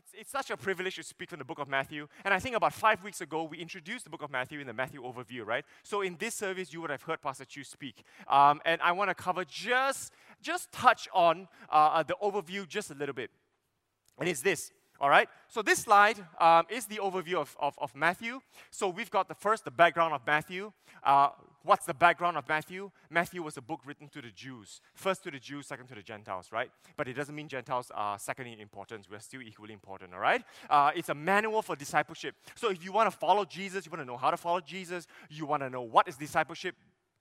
it's, it's such a privilege to speak from the book of Matthew. And I think about five weeks ago, we introduced the book of Matthew in the Matthew overview, right? So in this service, you would have heard Pastor Chew speak. Um, and I want to cover just, just touch on uh, uh, the overview just a little bit. And it's this. All right, so this slide um, is the overview of, of, of, Matthew. So we've got the first, the background of Matthew. Uh, what's the background of Matthew? Matthew was a book written to the Jews. First to the Jews, second to the Gentiles, right? But it doesn't mean Gentiles are second in importance. We're still equally important, all right? Uh, it's a manual for discipleship. So if you want to follow Jesus, you want to know how to follow Jesus, you want to know what is discipleship,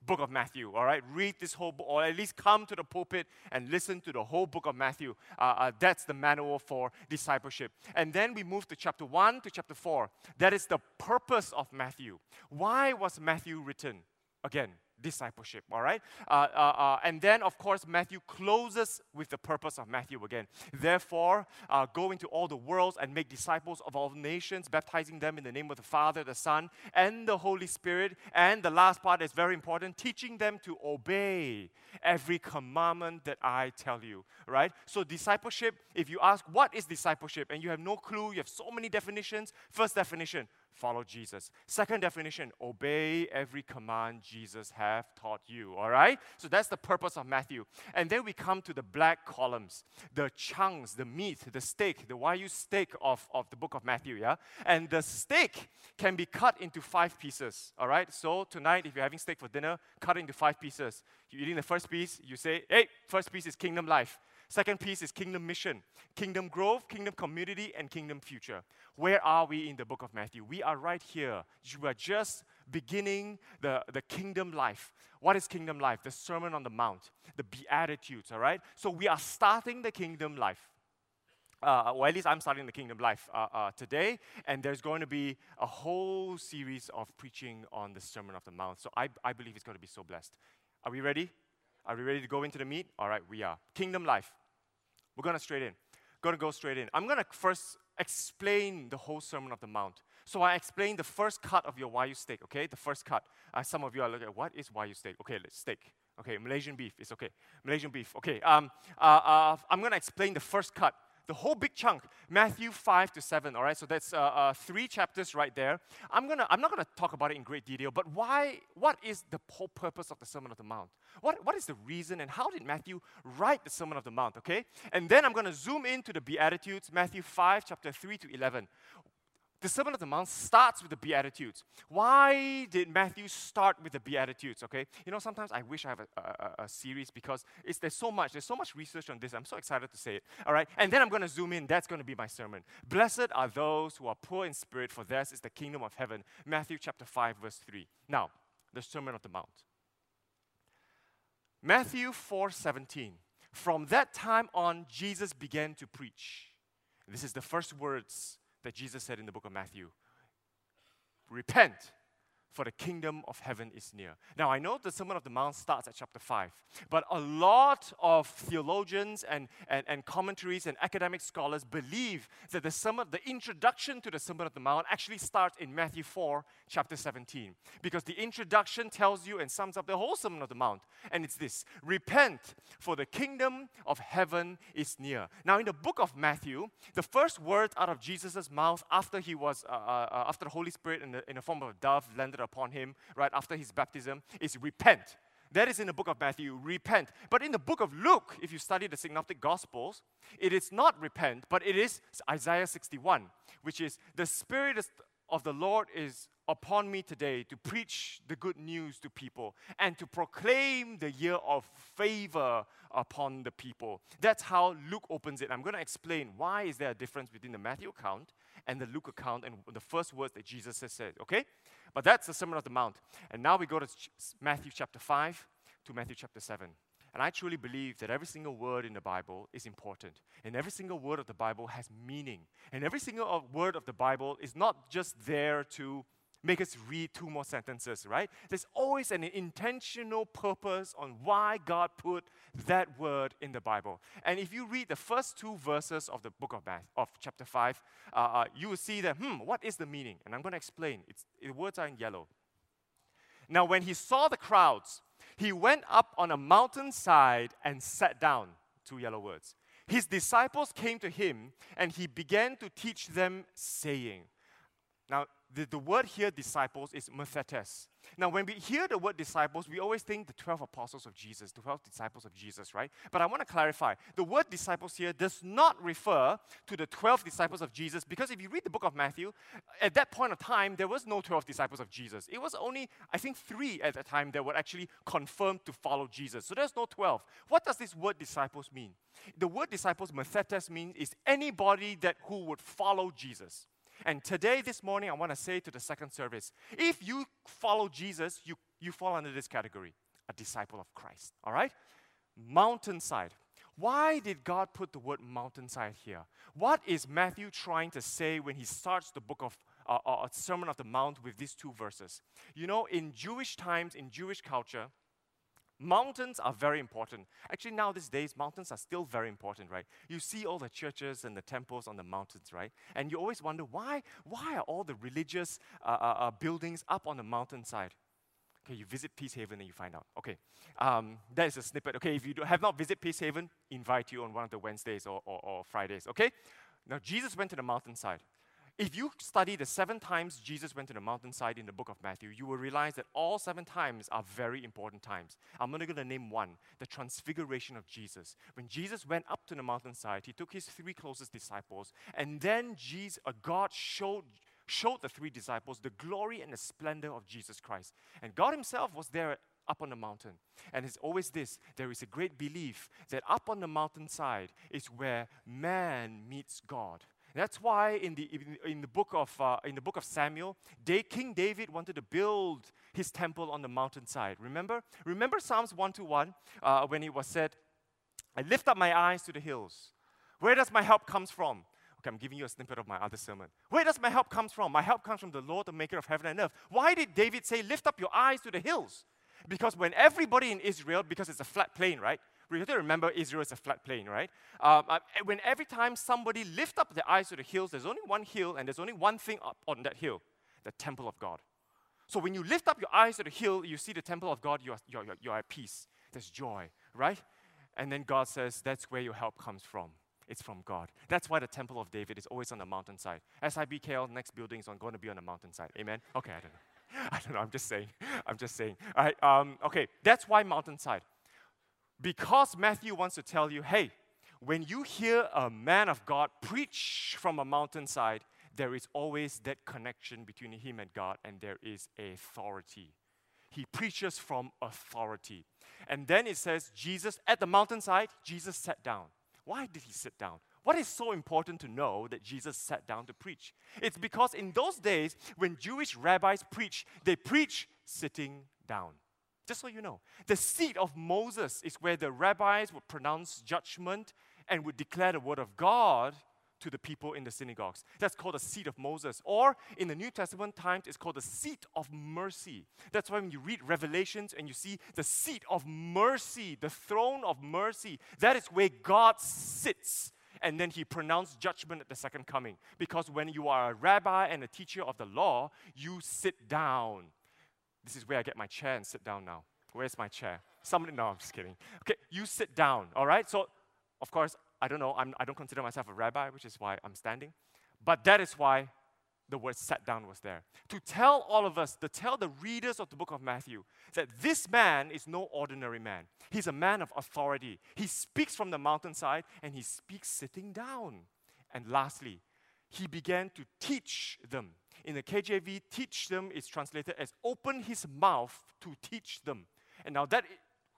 book of Matthew, all right? Read this whole book, or at least come to the pulpit and listen to the whole book of Matthew. Uh, uh, that's the manual for discipleship. And then we move to chapter 1 to chapter 4. That is the purpose of Matthew. Why was Matthew written? Again, discipleship, all right? Uh, uh, uh, and then, of course, Matthew closes with the purpose of Matthew again. Therefore, uh, go into all the worlds and make disciples of all nations, baptizing them in the name of the Father, the Son, and the Holy Spirit. And the last part is very important teaching them to obey every commandment that I tell you, right? So, discipleship, if you ask, what is discipleship? And you have no clue, you have so many definitions. First definition, follow Jesus. Second definition, obey every command Jesus have taught you. All right? So that's the purpose of Matthew. And then we come to the black columns, the chunks, the meat, the steak, the Wagyu steak of, of the book of Matthew, yeah? And the steak can be cut into five pieces. All right? So tonight, if you're having steak for dinner, cut it into five pieces. You're eating the first piece, you say, hey, first piece is kingdom life. Second piece is kingdom mission, kingdom growth, kingdom community, and kingdom future. Where are we in the book of Matthew? We are right here. You are just beginning the, the kingdom life. What is kingdom life? The Sermon on the Mount, the Beatitudes, all right? So we are starting the kingdom life. Uh, or at least I'm starting the kingdom life uh, uh, today, and there's going to be a whole series of preaching on the Sermon of the Mount. So I, I believe it's going to be so blessed. Are we ready? Are we ready to go into the meat? All right, we are. Kingdom life. We're going to straight in. Going to go straight in. I'm going to first explain the whole Sermon of the Mount. So I explain the first cut of your Wagyu steak, okay? The first cut. Uh, some of you are looking at, what is Wagyu steak? Okay, steak. Okay, Malaysian beef is okay. Malaysian beef. Okay, um, uh, uh, I'm going to explain the first cut the whole big chunk, Matthew 5 to 7, all right? So that's uh, uh, three chapters right there. I'm, gonna, I'm not going to talk about it in great detail, but why, what is the whole purpose of the Sermon of the Mount? What, what is the reason and how did Matthew write the Sermon of the Mount, okay? And then I'm going to zoom into the Beatitudes, Matthew 5, chapter 3 to 11 the Sermon of the Mount starts with the Beatitudes. Why did Matthew start with the Beatitudes? Okay, you know, sometimes I wish I have a, a, a, series because there's so much, there's so much research on this. I'm so excited to say it. All right, and then I'm going to zoom in. That's going to be my sermon. Blessed are those who are poor in spirit, for theirs is the kingdom of heaven. Matthew chapter 5, verse 3. Now, the Sermon of the Mount. Matthew 4 17. From that time on, Jesus began to preach. This is the first words that Jesus said in the book of Matthew Repent, for the kingdom of heaven is near. Now, I know the Sermon of the Mount starts at chapter 5, but a lot of theologians and, and, and commentaries and academic scholars believe that the, sermon, the introduction to the Sermon of the Mount actually starts in Matthew 4, chapter 17, because the introduction tells you and sums up the whole Sermon of the Mount, and it's this Repent, for the kingdom of heaven is near. Now, in the book of Matthew, the first word out of Jesus' mouth after he was, uh, uh, after the Holy Spirit in the, in the form of a dove landed upon him right after his baptism is repent. That is in the book of Matthew, repent. But in the book of Luke, if you study the Synoptic Gospels, it is not repent, but it is Isaiah 61, which is the Spirit of the Lord is upon me today to preach the good news to people and to proclaim the year of favor upon the people. That's how Luke opens it. I'm going to explain why is there a difference between the Matthew account and the Luke account and the first words that Jesus has said, okay? But that's the Sermon on the Mount. And now we go to Matthew chapter 5 to Matthew chapter 7. And I truly believe that every single word in the Bible is important. And every single word of the Bible has meaning. And every single uh, word of the Bible is not just there to make us read two more sentences, right? There's always an intentional purpose on why God put that word in the Bible. And if you read the first two verses of the book of Matthew, of chapter 5, uh, uh, you will see that, hmm, what is the meaning? And I'm going to explain. It's, the words are in yellow. Now, when he saw the crowds, he went up on a mountainside and sat down. Two yellow words. his disciples came to him and he began to teach them, saying, Now, the, the word here, disciples, is mathetes. Now, when we hear the word disciples, we always think the 12 apostles of Jesus, the 12 disciples of Jesus, right? But I want to clarify the word disciples here does not refer to the 12 disciples of Jesus because if you read the book of Matthew, at that point of time, there was no 12 disciples of Jesus. It was only, I think, three at the time that were actually confirmed to follow Jesus. So there's no 12. What does this word disciples mean? The word disciples, mathetes, means is anybody that who would follow Jesus. And today, this morning, I want to say to the second service if you follow Jesus, you, you fall under this category a disciple of Christ. All right? Mountainside. Why did God put the word mountainside here? What is Matthew trying to say when he starts the book of uh, uh, Sermon of the Mount with these two verses? You know, in Jewish times, in Jewish culture, Mountains are very important. Actually, now these days, mountains are still very important, right? You see all the churches and the temples on the mountains, right? And you always wonder why, why are all the religious uh, uh, uh buildings up on the mountainside? Okay, you visit Peace Haven and you find out. Okay, um, that is a snippet. Okay, if you do, have not visited Peace Haven, invite you on one of the Wednesdays or, or, or Fridays. Okay, now Jesus went to the mountainside. If you study the seven times Jesus went to the mountainside in the book of Matthew, you will realize that all seven times are very important times. I'm only going to name one the transfiguration of Jesus. When Jesus went up to the mountainside, he took his three closest disciples, and then Jesus, uh, God showed showed the three disciples the glory and the splendor of Jesus Christ. And God Himself was there up on the mountain. And it's always this there is a great belief that up on the mountainside is where man meets God. That's why in the, in the, book, of, uh, in the book of Samuel, they, King David wanted to build his temple on the mountainside. Remember? Remember Psalms 121 uh, when it was said, I lift up my eyes to the hills. Where does my help comes from? Okay, I'm giving you a snippet of my other sermon. Where does my help comes from? My help comes from the Lord, the maker of heaven and earth. Why did David say, lift up your eyes to the hills? Because when everybody in Israel, because it's a flat plain, right? We have to remember Israel is a flat plain, right? Um, uh, when every time somebody lift up their eyes to the hills, there's only one hill and there's only one thing up on that hill the temple of God. So when you lift up your eyes to the hill, you see the temple of God, you're, you're, you're, you're at peace. There's joy, right? And then God says, that's where your help comes from. It's from God. That's why the temple of David is always on the mountainside. SIBKL, next building is going to be on the mountainside. Amen? Okay, I don't know. I don't know. I'm just saying. I'm just saying. All right. Um, okay. That's why mountainside because Matthew wants to tell you hey, when you hear a man of God preach from a mountainside, there is always that connection between him and God, and there is authority. He preaches from authority. And then it says, Jesus, at the mountainside, Jesus sat down. Why did he sit down? What is so important to know that Jesus sat down to preach? It's because in those days, when Jewish rabbis preach, they preach sitting down. Just so you know, the seat of Moses is where the rabbis would pronounce judgment and would declare the word of God to the people in the synagogues. That's called the seat of Moses. Or in the New Testament times, it's called the seat of mercy. That's why when you read Revelations and you see the seat of mercy, the throne of mercy, that is where God sits. And then he pronounced judgment at the second coming. Because when you are a rabbi and a teacher of the law, you sit down this is where I get my chair and sit down now. Where's my chair? Somebody, no, I'm just kidding. Okay, you sit down, all right? So, of course, I don't know, I'm, I don't consider myself a rabbi, which is why I'm standing. But that is why the word sat down was there. To tell all of us, to tell the readers of the book of Matthew, that this man is no ordinary man. He's a man of authority. He speaks from the mountainside and he speaks sitting down. And lastly, he began to teach them in the KJV, teach them is translated as open his mouth to teach them. And now that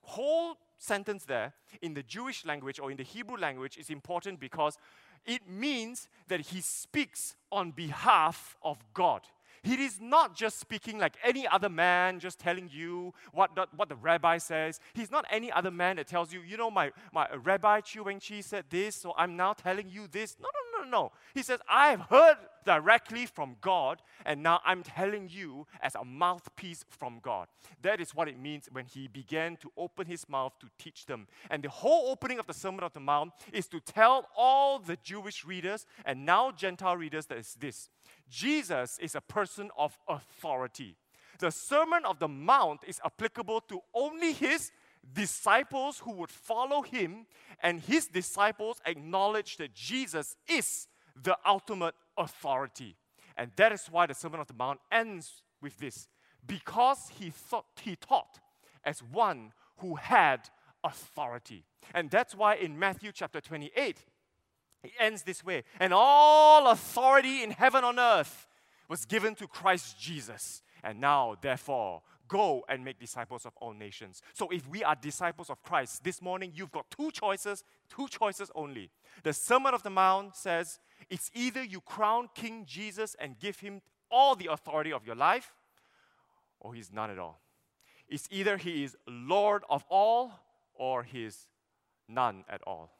whole sentence there in the Jewish language or in the Hebrew language is important because it means that he speaks on behalf of God. He is not just speaking like any other man, just telling you what the, what the rabbi says. He's not any other man that tells you, you know, my, my Rabbi Chew Weng Chee said this, so I'm now telling you this. No, no, no, no. He says, I've heard directly from God, and now I'm telling you as a mouthpiece from God. That is what it means when he began to open his mouth to teach them. And the whole opening of the Sermon of the Mount is to tell all the Jewish readers and now Gentile readers that is this Jesus is a person of authority. The Sermon of the Mount is applicable to only his disciples who would follow him, and his disciples acknowledge that Jesus is the ultimate authority. And that is why the Sermon on the Mount ends with this because he, thought, he taught as one who had authority. And that's why in Matthew chapter 28, it ends this way And all authority in heaven on earth was given to Christ Jesus. And now, therefore, go and make disciples of all nations. So, if we are disciples of Christ, this morning you've got two choices, two choices only. The Sermon of the Mount says it's either you crown King Jesus and give him all the authority of your life, or he's none at all. It's either he is Lord of all, or he is none at all.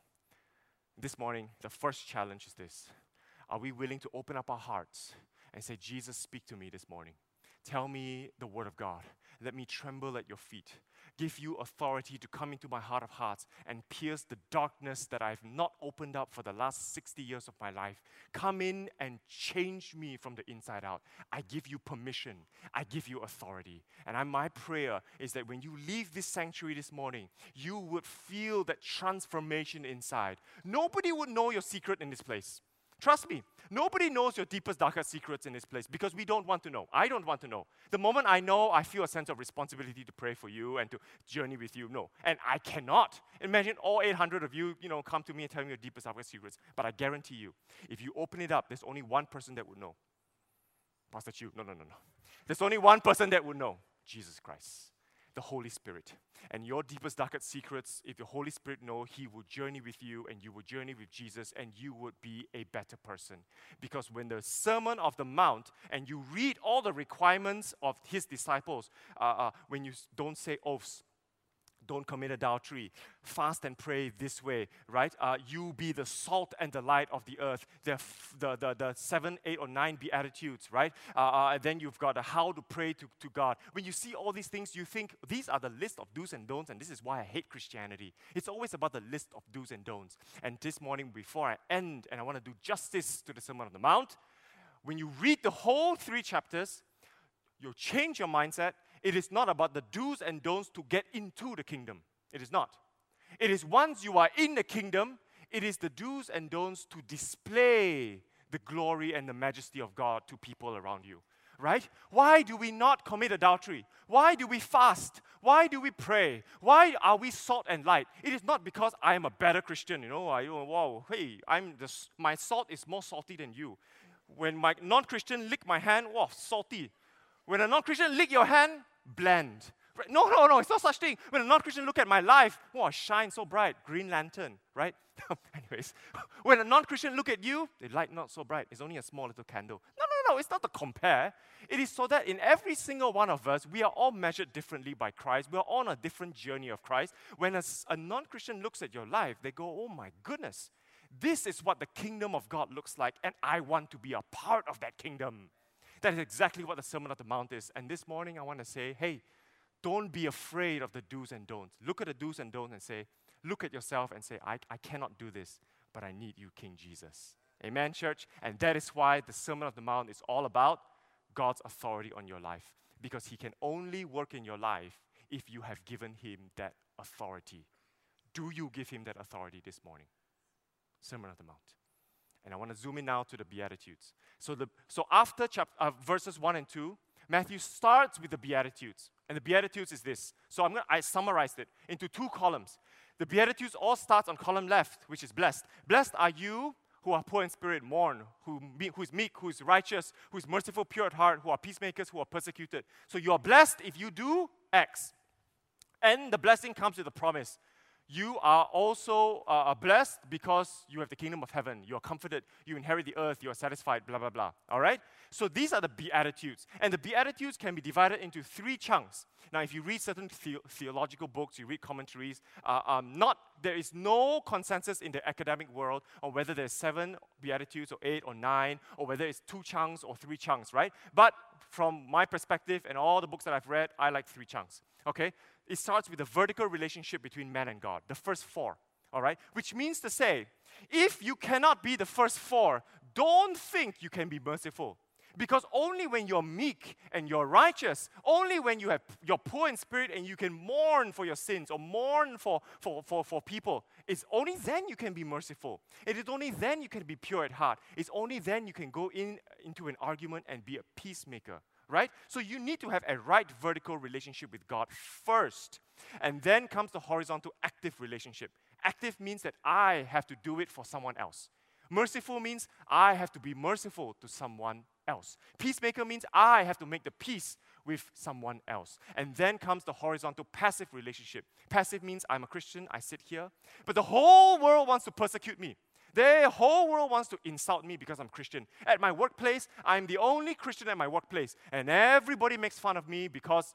This morning, the first challenge is this Are we willing to open up our hearts and say, Jesus, speak to me this morning? Tell me the word of God. Let me tremble at your feet. Give you authority to come into my heart of hearts and pierce the darkness that I've not opened up for the last 60 years of my life. Come in and change me from the inside out. I give you permission. I give you authority. And I, my prayer is that when you leave this sanctuary this morning, you would feel that transformation inside. Nobody would know your secret in this place. Trust me, nobody knows your deepest, darkest secrets in this place because we don't want to know. I don't want to know. The moment I know, I feel a sense of responsibility to pray for you and to journey with you. No. And I cannot. Imagine all 800 of you, you know, come to me and tell me your deepest, darkest secrets. But I guarantee you, if you open it up, there's only one person that would know. Pastor Chew, no, no, no, no. There's only one person that would know Jesus Christ the Holy Spirit. And your deepest, darkest secrets, if the Holy Spirit know, He will journey with you and you will journey with Jesus and you would be a better person. Because when the Sermon of the Mount and you read all the requirements of His disciples, uh, uh, when you don't say oaths, don't commit adultery, fast and pray this way, right? Uh, you be the salt and the light of the earth. The, the, the, the seven, eight, or nine beatitudes, right? Uh, uh, and then you've got how to pray to, to God. When you see all these things, you think these are the list of do's and don'ts, and this is why I hate Christianity. It's always about the list of do's and don'ts. And this morning, before I end, and I want to do justice to the Sermon on the Mount, when you read the whole three chapters, you'll change your mindset it is not about the do's and don'ts to get into the kingdom. It is not. It is once you are in the kingdom, it is the do's and don'ts to display the glory and the majesty of God to people around you. Right? Why do we not commit adultery? Why do we fast? Why do we pray? Why are we salt and light? It is not because I am a better Christian, you know. I oh, wow, hey, I'm the, my salt is more salty than you. When my non-Christian lick my hand, wow, salty. When a non-Christian lick your hand, Right? No, no, no, it's not such thing. When a non-Christian look at my life, oh, wow, shine so bright, green lantern, right? Anyways, when a non-Christian look at you, the light not so bright. It's only a small little candle. No, no, no, it's not to compare. It is so that in every single one of us, we are all measured differently by Christ. We are on a different journey of Christ. When a, a non-Christian looks at your life, they go, oh my goodness, this is what the kingdom of God looks like, and I want to be a part of that kingdom. That is exactly what the Sermon on the Mount is. And this morning, I want to say, hey, don't be afraid of the do's and don'ts. Look at the do's and don'ts and say, look at yourself and say, I, I cannot do this, but I need you, King Jesus. Amen, church? And that is why the Sermon of the Mount is all about God's authority on your life. Because He can only work in your life if you have given Him that authority. Do you give Him that authority this morning? Sermon of the Mount. And I want to zoom in now to the Beatitudes. So, the, so after chapter, uh, verses 1 and 2, Matthew starts with the Beatitudes. And the Beatitudes is this. So I'm gonna, I summarized it into two columns. The Beatitudes all starts on column left, which is blessed. Blessed are you who are poor in spirit, mourn, who, who is meek, who is righteous, who is merciful, pure at heart, who are peacemakers, who are persecuted. So you are blessed if you do X. And the blessing comes with a promise you are also uh, blessed because you have the kingdom of heaven. You are comforted. You inherit the earth. You are satisfied, blah, blah, blah. All right? So these are the Beatitudes. And the Beatitudes can be divided into three chunks. Now, if you read certain the- theological books, you read commentaries, uh, um, not, there is no consensus in the academic world on whether there's seven Beatitudes or eight or nine, or whether it's two chunks or three chunks, right? But from my perspective and all the books that I've read, I like three chunks. Okay? It starts with a vertical relationship between man and God, the first four, all right? Which means to say, if you cannot be the first four, don't think you can be merciful. Because only when you're meek and you're righteous, only when you have, you're poor in spirit and you can mourn for your sins or mourn for, for, for, for people, it's only then you can be merciful. It is only then you can be pure at heart. It's only then you can go in into an argument and be a peacemaker, right? So you need to have a right vertical relationship with God first. And then comes the horizontal active relationship. Active means that I have to do it for someone else. Merciful means I have to be merciful to someone else. Peacemaker means I have to make the peace with someone else. And then comes the horizontal passive relationship. Passive means I'm a Christian, I sit here, but the whole world wants to persecute me. The whole world wants to insult me because I'm Christian. At my workplace, I'm the only Christian at my workplace, and everybody makes fun of me because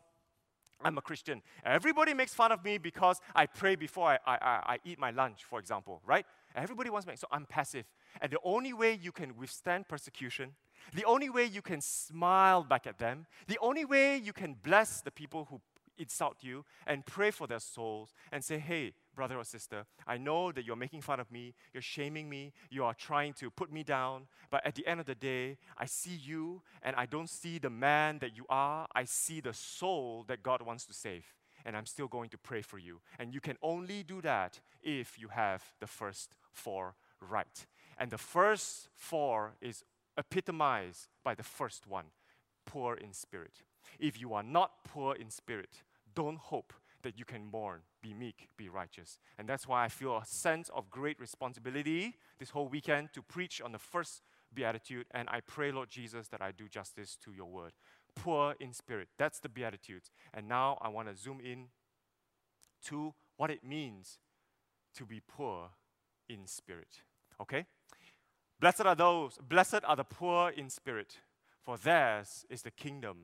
I'm a Christian. Everybody makes fun of me because I pray before I, I, I, eat my lunch, for example, right? Everybody wants me. So I'm passive. And the only way you can withstand persecution, the only way you can smile back at them, the only way you can bless the people who insult you and pray for their souls and say, hey, brother or sister, I know that you're making fun of me, you're shaming me, you are trying to put me down, but at the end of the day, I see you and I don't see the man that you are, I see the soul that God wants to save. And I'm still going to pray for you. And you can only do that if you have the first four right. And the first four is epitomized by the first one poor in spirit. If you are not poor in spirit, don't hope that you can mourn, be meek, be righteous. And that's why I feel a sense of great responsibility this whole weekend to preach on the first beatitude. And I pray, Lord Jesus, that I do justice to your word. Poor in spirit. That's the beatitudes. And now I want to zoom in to what it means to be poor in spirit. Okay? Blessed are those, blessed are the poor in spirit, for theirs is the kingdom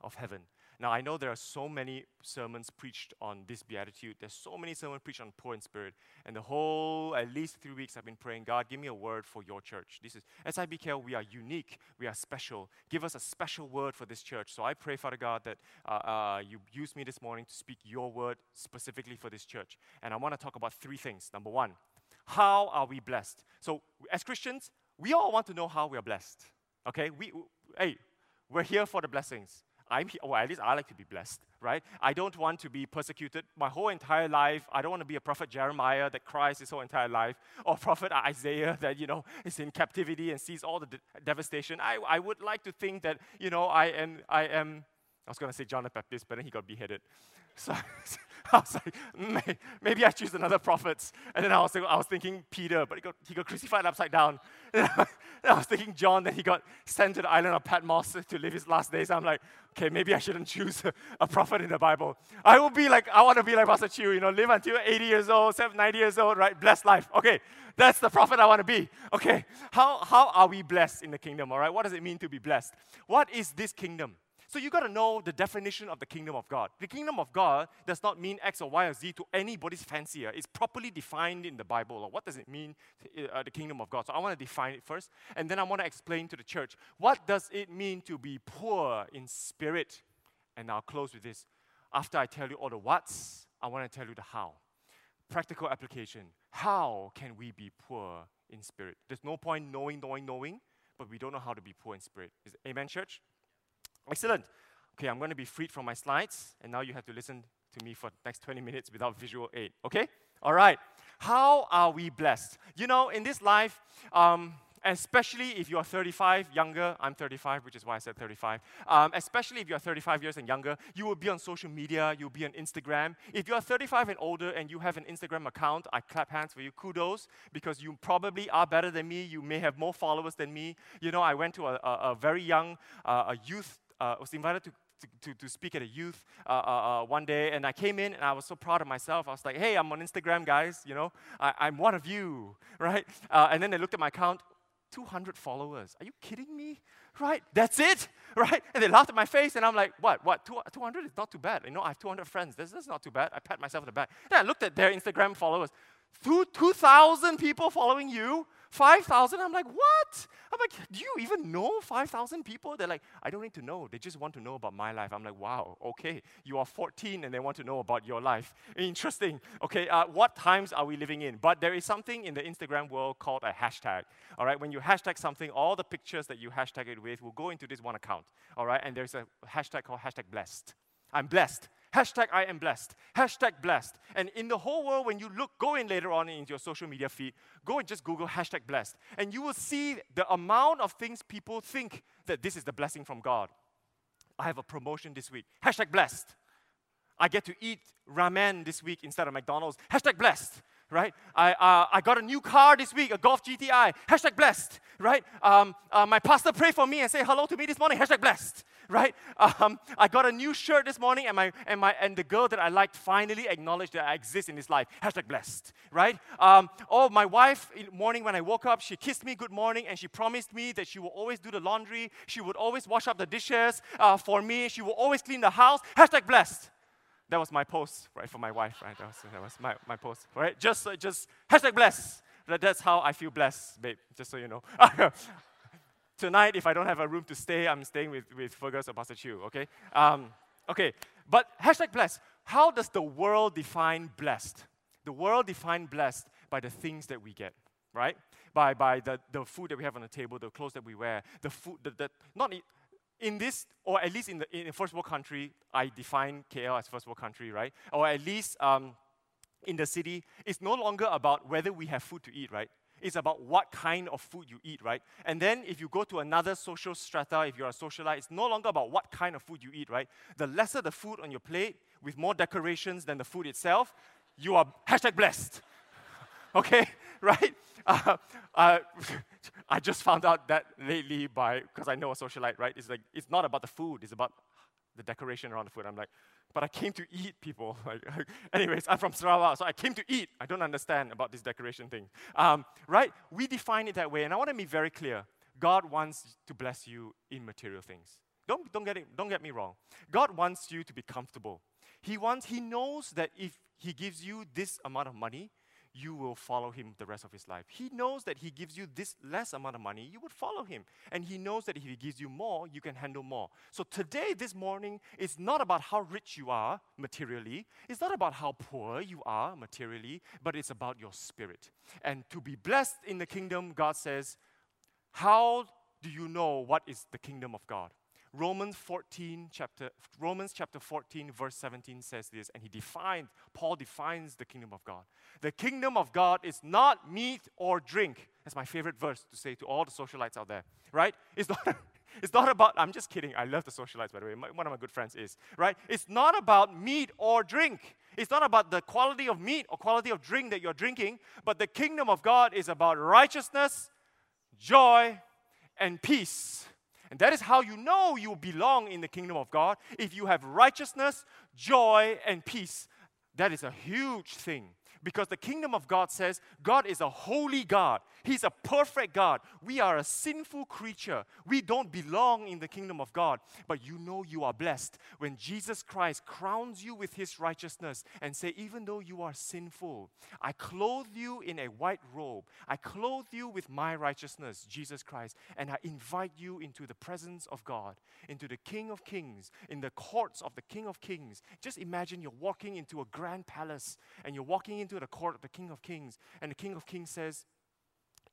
of heaven. Now, I know there are so many sermons preached on this beatitude. There's so many sermons preached on poor in spirit. And the whole, at least three weeks, I've been praying, God, give me a word for your church. This is, SIBKL, we are unique. We are special. Give us a special word for this church. So I pray, Father God, that uh, uh, you use me this morning to speak your word specifically for this church. And I want to talk about three things. Number one, how are we blessed? So, as Christians, we all want to know how we are blessed. Okay? We, hey, we're here for the blessings. I'm here, well, oh, at least I like to be blessed, right? I don't want to be persecuted my whole entire life. I don't want to be a prophet Jeremiah that cries his whole entire life, or prophet Isaiah that, you know, is in captivity and sees all the de- devastation. I, I would like to think that, you know, I am, I am, I was going to say John the Baptist, but then he got beheaded. So I was like, maybe I choose another prophet. And then I was, I was thinking Peter, but he got, he got crucified upside down. And I was thinking John, that he got sent to the island of Patmos to live his last days. I'm like, okay, maybe I shouldn't choose a, prophet in the Bible. I will be like, I want to be like Pastor Chew, you know, live until 80 years old, 90 years old, right? Blessed life. Okay, that's the prophet I want to be. Okay, how, how are we blessed in the kingdom, all right? What does it mean to be blessed? What is this kingdom? So you got to know the definition of the kingdom of God. The kingdom of God does not mean X or Y or Z to anybody's fancier. It's properly defined in the Bible. Or what does it mean, uh, the kingdom of God? So I want to define it first, and then I want to explain to the church what does it mean to be poor in spirit. And I'll close with this. After I tell you all the what's, I want to tell you the how. Practical application. How can we be poor in spirit? There's no point knowing, knowing, knowing, but we don't know how to be poor in spirit. Is, it? amen, church? Excellent. Okay, I'm going to be freed from my slides, and now you have to listen to me for the next 20 minutes without visual aid. Okay? All right. How are we blessed? You know, in this life, um, especially if you are 35, younger, I'm 35, which is why I said 35. Um, especially if you're 35 years and younger, you will be on social media, you'll be on Instagram. If you're 35 and older and you have an Instagram account, I clap hands for you. Kudos, because you probably are better than me. You may have more followers than me. You know, I went to a, a, a very young uh, a youth uh, was invited to, to, to, speak at a youth uh, uh, uh, one day, and I came in and I was so proud of myself. I was like, hey, I'm on Instagram, guys, you know, I, am one of you, right? Uh, and then they looked at my account, 200 followers. Are you kidding me? Right? That's it, right? And they laughed at my face, and I'm like, what? What? 200 is not too bad. You know, I have 200 friends. This, this is not too bad. I pat myself on the back. Then I looked at their Instagram followers. 2,000 people following you? 5,000? I'm like, what? I'm like, do you even know 5,000 people? They're like, I don't need to know. They just want to know about my life. I'm like, wow, okay. You are 14 and they want to know about your life. Interesting. Okay, uh, what times are we living in? But there is something in the Instagram world called a hashtag. All right, when you hashtag something, all the pictures that you hashtag it with will go into this one account. All right, and there's a hashtag called hashtag blessed. I'm blessed. Hashtag I am blessed. Hashtag blessed. And in the whole world, when you look, go in later on into your social media feed, go and just Google hashtag blessed. And you will see the amount of things people think that this is the blessing from God. I have a promotion this week. Hashtag blessed. I get to eat ramen this week instead of McDonald's. Hashtag blessed right? I, uh, I got a new car this week, a Golf GTI. Hashtag blessed, right? Um, uh, my pastor prayed for me and said hello to me this morning. Hashtag blessed, right? Um, I got a new shirt this morning, and my and my and the girl that I liked finally acknowledged that I exist in this life. Hashtag blessed, right? Um, oh, my wife morning when I woke up, she kissed me good morning, and she promised me that she will always do the laundry. She would always wash up the dishes uh, for me. She will always clean the house. Hashtag blessed that was my post, right, for my wife, right? That was, that was my, my post, right? Just, uh, just hashtag bless. That, that's how I feel blessed, babe, just so you know. Tonight, if I don't have a room to stay, I'm staying with, with Fergus or Pastor Chew, okay? Um, okay, but hashtag blessed. How does the world define blessed? The world define blessed by the things that we get, right? By, by the, the food that we have on the table, the clothes that we wear, the food, the, the, not, in this, or at least in the in first world country, I define KL as first world country, right? Or at least um, in the city, it's no longer about whether we have food to eat, right? It's about what kind of food you eat, right? And then if you go to another social strata, if you're a socialite, it's no longer about what kind of food you eat, right? The lesser the food on your plate, with more decorations than the food itself, you are hashtag blessed. okay, right? Uh, uh, I just found out that lately by because I know a socialite, right? It's like it's not about the food; it's about the decoration around the food. I'm like, but I came to eat, people. Anyways, I'm from Sarawak, so I came to eat. I don't understand about this decoration thing, um, right? We define it that way, and I want to be very clear. God wants to bless you in material things. Don't, don't, get it, don't get me wrong. God wants you to be comfortable. He wants, He knows that if He gives you this amount of money, you will follow him the rest of his life. He knows that he gives you this less amount of money, you would follow him. And he knows that if he gives you more, you can handle more. So today, this morning, it's not about how rich you are materially, it's not about how poor you are materially, but it's about your spirit. And to be blessed in the kingdom, God says, How do you know what is the kingdom of God? Romans 14 chapter Romans chapter 14 verse 17 says this and he defined Paul defines the kingdom of God. The kingdom of God is not meat or drink. That's my favorite verse to say to all the socialites out there, right? It's not it's not about I'm just kidding. I love the socialites by the way. My, one of my good friends is, right? It's not about meat or drink. It's not about the quality of meat or quality of drink that you're drinking, but the kingdom of God is about righteousness, joy, and peace and that is how you know you belong in the kingdom of God. If you have righteousness, joy, and peace, that is a huge thing. Because the kingdom of God says God is a holy God. He's a perfect God. We are a sinful creature. We don't belong in the kingdom of God. But you know you are blessed when Jesus Christ crowns you with his righteousness and say, even though you are sinful, I clothe you in a white robe. I clothe you with my righteousness, Jesus Christ, and I invite you into the presence of God, into the King of Kings, in the courts of the King of Kings. Just imagine you're walking into a grand palace and you're walking into the court of the King of Kings, and the King of Kings says,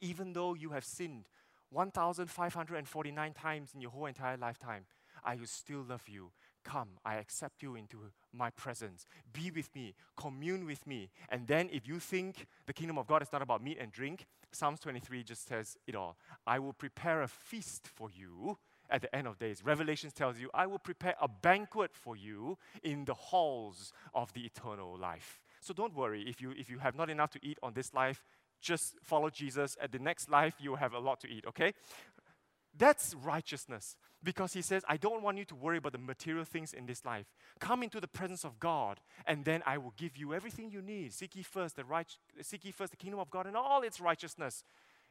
Even though you have sinned 1,549 times in your whole entire lifetime, I will still love you. Come, I accept you into my presence. Be with me, commune with me. And then, if you think the kingdom of God is not about meat and drink, Psalms 23 just says it all. I will prepare a feast for you at the end of days. Revelations tells you, I will prepare a banquet for you in the halls of the eternal life. So don't worry if you, if you have not enough to eat on this life, just follow Jesus. At the next life, you'll have a lot to eat, okay? That's righteousness because he says, I don't want you to worry about the material things in this life. Come into the presence of God, and then I will give you everything you need. Seek ye first the right, seek ye first the kingdom of God and all its righteousness,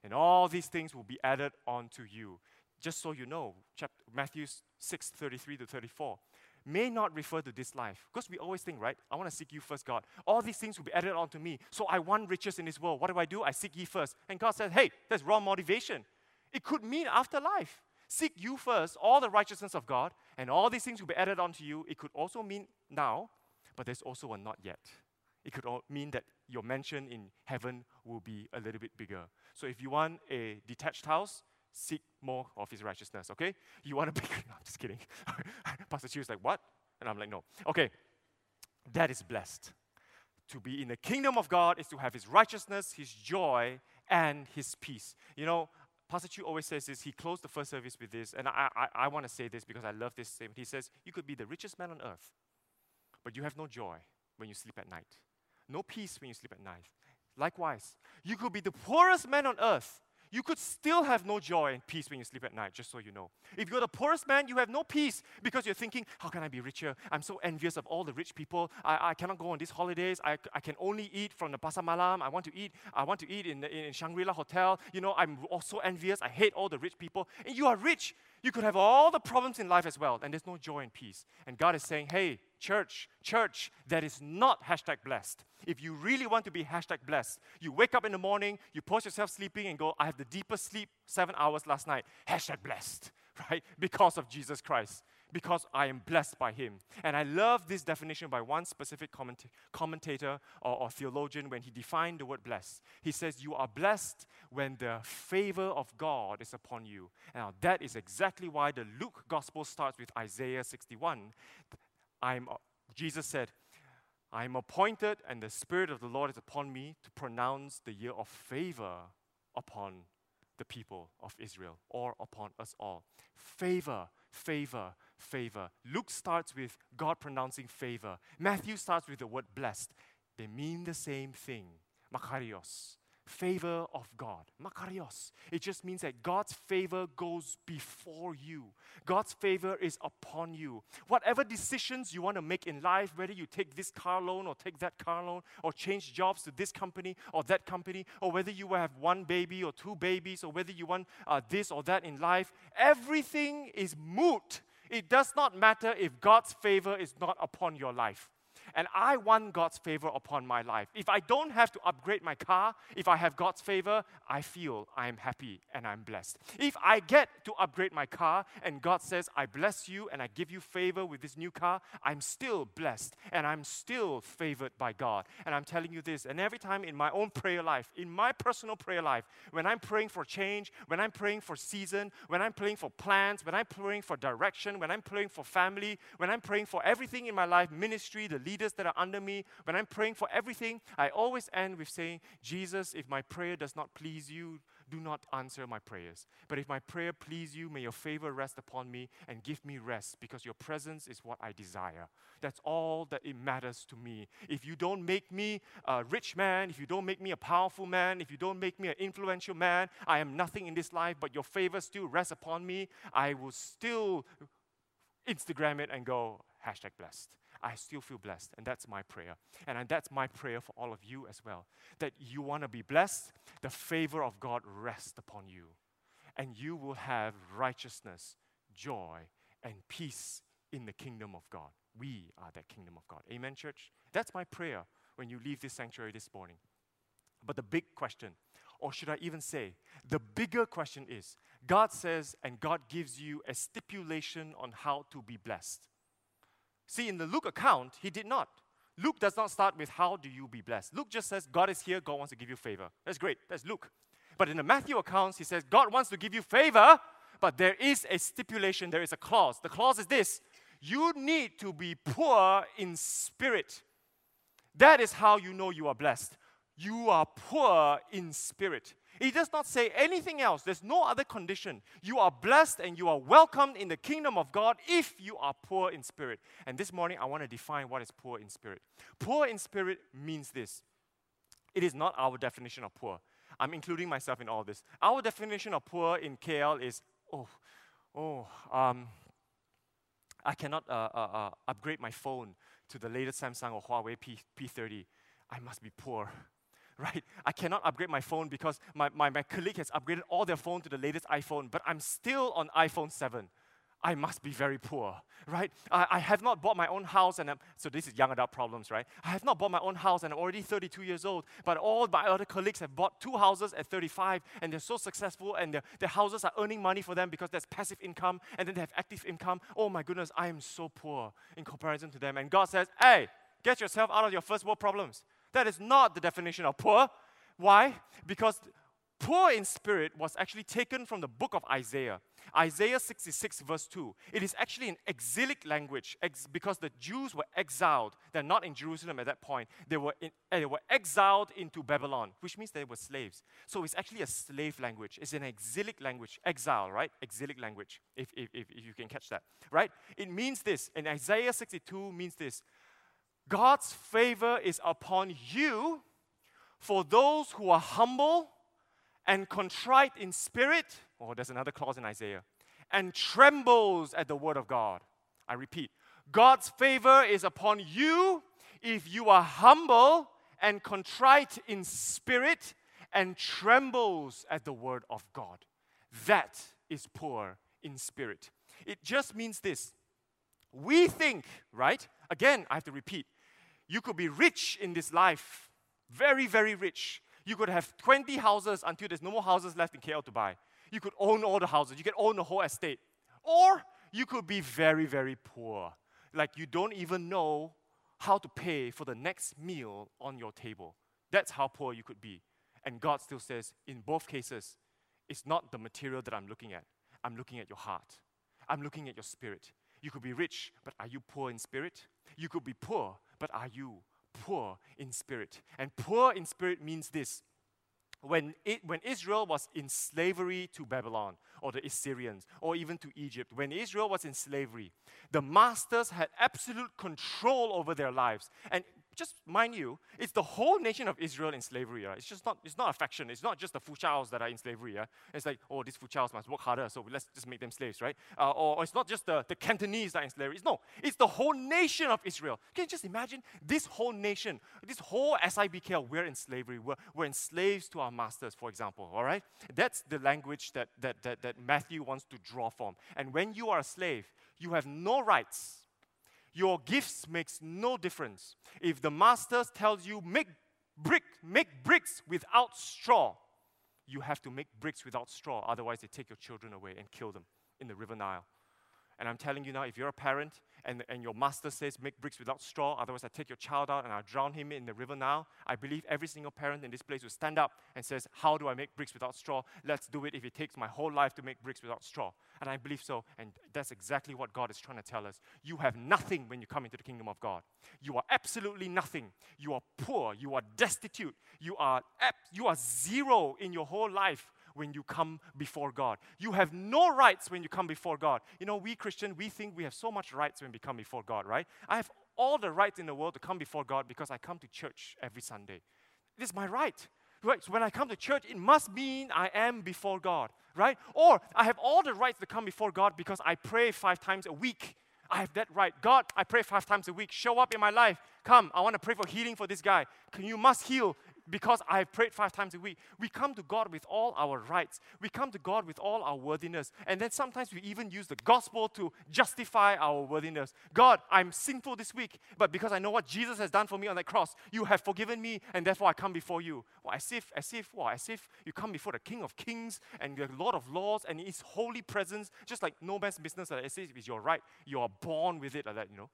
and all these things will be added onto you. Just so you know, chapter, Matthew 6, 33 to 34. May not refer to this life. Because we always think, right? I want to seek you first, God. All these things will be added on to me. So I want riches in this world. What do I do? I seek ye first. And God says, hey, that's wrong motivation. It could mean afterlife. Seek you first, all the righteousness of God, and all these things will be added on to you. It could also mean now, but there's also a not yet. It could mean that your mansion in heaven will be a little bit bigger. So if you want a detached house, seek more of his righteousness, okay? You want to be, no, I'm just kidding. Pastor Chew is like, what? And I'm like, no. Okay, that is blessed. To be in the kingdom of God is to have his righteousness, his joy, and his peace. You know, Pastor Chew always says this. He closed the first service with this, and I, I, I want to say this because I love this statement. He says, You could be the richest man on earth, but you have no joy when you sleep at night, no peace when you sleep at night. Likewise, you could be the poorest man on earth, you could still have no joy and peace when you sleep at night, just so you know. If you're the poorest man, you have no peace because you're thinking, how can I be richer? I'm so envious of all the rich people. I, I cannot go on these holidays. I, I can only eat from the Pasar Malam. I want to eat, I want to eat in, the, in Shangri-La Hotel. You know, I'm also envious. I hate all the rich people. And you are rich. You could have all the problems in life as well, and there's no joy and peace. And God is saying, hey, church, church, that is not hashtag blessed. If you really want to be hashtag blessed, you wake up in the morning, you post yourself sleeping and go, I have the deepest sleep, seven hours last night, hashtag blessed, right? Because of Jesus Christ because I am blessed by him. And I love this definition by one specific comment- commentator or, or theologian when he defined the word blessed. He says, You are blessed when the favor of God is upon you. Now, that is exactly why the Luke gospel starts with Isaiah 61. I'm, uh, Jesus said, I am appointed, and the Spirit of the Lord is upon me to pronounce the year of favor upon the people of Israel or upon us all. Favor, favor, favor. Luke starts with God pronouncing favor. Matthew starts with the word blessed. They mean the same thing. Makarios. Favor of God. Makarios. It just means that God's favor goes before you. God's favor is upon you. Whatever decisions you want to make in life, whether you take this car loan or take that car loan, or change jobs to this company or that company, or whether you have one baby or two babies, or whether you want uh, this or that in life, everything is moot it does not matter if God's favor is not upon your life. And I want God's favor upon my life. If I don't have to upgrade my car, if I have God's favor, I feel I am happy and I'm blessed. If I get to upgrade my car and God says, I bless you and I give you favor with this new car, I'm still blessed and I'm still favored by God. And I'm telling you this, and every time in my own prayer life, in my personal prayer life, when I'm praying for change, when I'm praying for season, when I'm praying for plans, when I'm praying for direction, when I'm praying for family, when I'm praying for everything in my life, ministry, the leader leaders that are under me, when I'm praying for everything, I always end with saying, Jesus, if my prayer does not please you, do not answer my prayers. But if my prayer please you, may your favor rest upon me and give me rest because your presence is what I desire. That's all that it matters to me. If you don't make me a rich man, if you don't make me a powerful man, if you don't make me an influential man, I am nothing in this life, but your favor still rests upon me, I will still Instagram it and go, hashtag blessed. I still feel blessed. And that's my prayer. And that's my prayer for all of you as well. That you want to be blessed, the favor of God rests upon you. And you will have righteousness, joy, and peace in the kingdom of God. We are that kingdom of God. Amen, church? That's my prayer when you leave this sanctuary this morning. But the big question, or should I even say, the bigger question is God says and God gives you a stipulation on how to be blessed. See, in the Luke account, he did not. Luke does not start with how do you be blessed. Luke just says, God is here, God wants to give you favor. That's great. That's Luke. But in the Matthew accounts, he says, God wants to give you favor, but there is a stipulation, there is a clause. The clause is this you need to be poor in spirit. That is how you know you are blessed. You are poor in spirit. He does not say anything else. There's no other condition. You are blessed and you are welcomed in the kingdom of God if you are poor in spirit. And this morning, I want to define what is poor in spirit. Poor in spirit means this it is not our definition of poor. I'm including myself in all this. Our definition of poor in KL is oh, oh, um, I cannot uh, uh, uh, upgrade my phone to the latest Samsung or Huawei P- P30. I must be poor right? I cannot upgrade my phone because my, my, my colleague has upgraded all their phone to the latest iPhone, but I'm still on iPhone 7. I must be very poor, right? I, I have not bought my own house, and I'm, so this is young adult problems, right? I have not bought my own house, and I'm already 32 years old, but all my other colleagues have bought two houses at 35, and they're so successful, and their, their houses are earning money for them because there's passive income, and then they have active income. Oh my goodness, I am so poor in comparison to them. And God says, hey, get yourself out of your first world problems. That is not the definition of poor. Why? Because poor in spirit was actually taken from the book of Isaiah. Isaiah 66, verse 2. It is actually an exilic language ex- because the Jews were exiled. They're not in Jerusalem at that point. They were, in, uh, they were exiled into Babylon, which means they were slaves. So it's actually a slave language. It's an exilic language. Exile, right? Exilic language, if, if, if, you can catch that, right? It means this. In Isaiah 62 means this. God's favor is upon you for those who are humble and contrite in spirit. Oh, there's another clause in Isaiah. And trembles at the word of God. I repeat, God's favor is upon you if you are humble and contrite in spirit and trembles at the word of God. That is poor in spirit. It just means this. We think, right? Again, I have to repeat. You could be rich in this life, very, very rich. You could have 20 houses until there's no more houses left in KL to buy. You could own all the houses. You could own the whole estate. Or you could be very, very poor. Like you don't even know how to pay for the next meal on your table. That's how poor you could be. And God still says, in both cases, it's not the material that I'm looking at. I'm looking at your heart. I'm looking at your spirit. You could be rich, but are you poor in spirit? You could be poor, but are you poor in spirit. And poor in spirit means this. When, it, when Israel was in slavery to Babylon or the Assyrians or even to Egypt, when Israel was in slavery, the masters had absolute control over their lives. And just mind you, it's the whole nation of Israel in slavery. It's just not, it's not a faction. It's not just the Foochows that are in slavery. Yeah? It's like, oh, these Foochows must work harder, so let's just make them slaves, right? Uh, or, or, it's not just the, the Cantonese that are in slavery. It's, no, it's the whole nation of Israel. Can you just imagine this whole nation, this whole SIBKL, we're in slavery. We're, we're in slaves to our masters, for example, all right? That's the language that, that, that, that Matthew wants to draw from. And when you are a slave, you have no rights your gifts makes no difference. If the master tells you make brick, make bricks without straw, you have to make bricks without straw. Otherwise, they take your children away and kill them in the River Nile. And I'm telling you now, if you're a parent and, and your master says, make bricks without straw, otherwise I take your child out and I drown him in the river now, I believe every single parent in this place will stand up and says, how do I make bricks without straw? Let's do it if it takes my whole life to make bricks without straw. And I believe so. And that's exactly what God is trying to tell us. You have nothing when you come into the kingdom of God. You are absolutely nothing. You are poor. You are destitute. You are, ap- you are zero in your whole life when you come before God. You have no rights when you come before God. You know, we Christian, we think we have so much rights when we come before God, right? I have all the rights in the world to come before God because I come to church every Sunday. It is my right. Right? So when I come to church, it must mean I am before God, right? Or I have all the rights to come before God because I pray five times a week. I have that right. God, I pray five times a week. Show up in my life. Come, I want to pray for healing for this guy. Can you must heal because I have prayed five times a week. We come to God with all our rights. We come to God with all our worthiness. And then sometimes we even use the gospel to justify our worthiness. God, I'm sinful this week, but because I know what Jesus has done for me on that cross, you have forgiven me, and therefore I come before you. Well, as if, as if, well, as if you come before the King of Kings and the Lord of Lords and His holy presence, just like no man's business. As if it's your right, you are born with it like that, you know.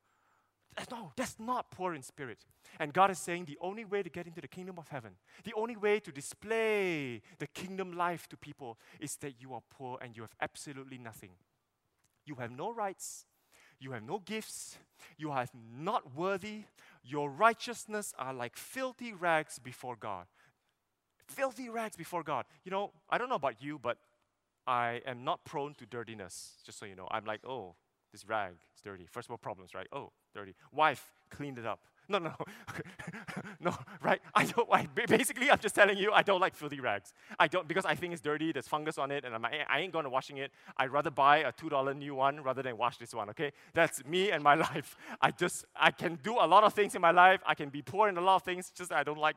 Uh, no, that's not poor in spirit. And God is saying the only way to get into the kingdom of heaven, the only way to display the kingdom life to people is that you are poor and you have absolutely nothing. You have no rights, you have no gifts, you are not worthy, your righteousness are like filthy rags before God. Filthy rags before God. You know, I don't know about you, but I am not prone to dirtiness, just so you know. I'm like, oh, this rag is dirty. First world problems, right? Oh, dirty. Wife cleaned it up. No, no, no, right? I don't. I, basically, I'm just telling you, I don't like filthy rags. I don't because I think it's dirty. There's fungus on it, and I'm, I ain't going to washing it. I'd rather buy a two dollar new one rather than wash this one. Okay, that's me and my life. I just I can do a lot of things in my life. I can be poor in a lot of things. Just I don't like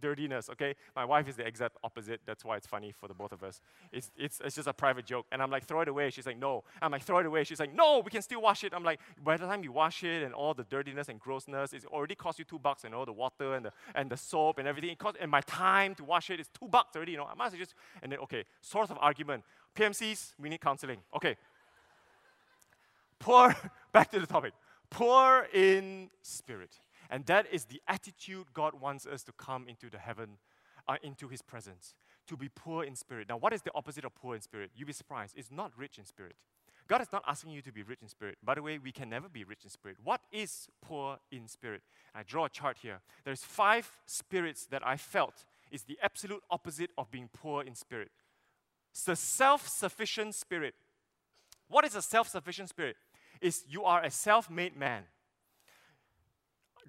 dirtiness, okay? My wife is the exact opposite. That's why it's funny for the both of us. It's, it's, it's just a private joke. And I'm like, throw it away. She's like, no. I'm like, throw it away. She's like, no, we can still wash it. I'm like, by the time you wash it and all the dirtiness and grossness, it's already cost you two bucks and all the water and the, and the soap and everything. It cost, and my time to wash it is two bucks already, you know. I must just, and then, okay, source of argument. PMCs, we need counseling. Okay. Poor, back to the topic. Poor in spirit. And that is the attitude God wants us to come into the heaven, uh, into His presence, to be poor in spirit. Now, what is the opposite of poor in spirit? You'll be surprised. It's not rich in spirit. God is not asking you to be rich in spirit. By the way, we can never be rich in spirit. What is poor in spirit? I draw a chart here. There's five spirits that I felt is the absolute opposite of being poor in spirit. It's the self-sufficient spirit. What is a self-sufficient spirit? Is you are a self-made man.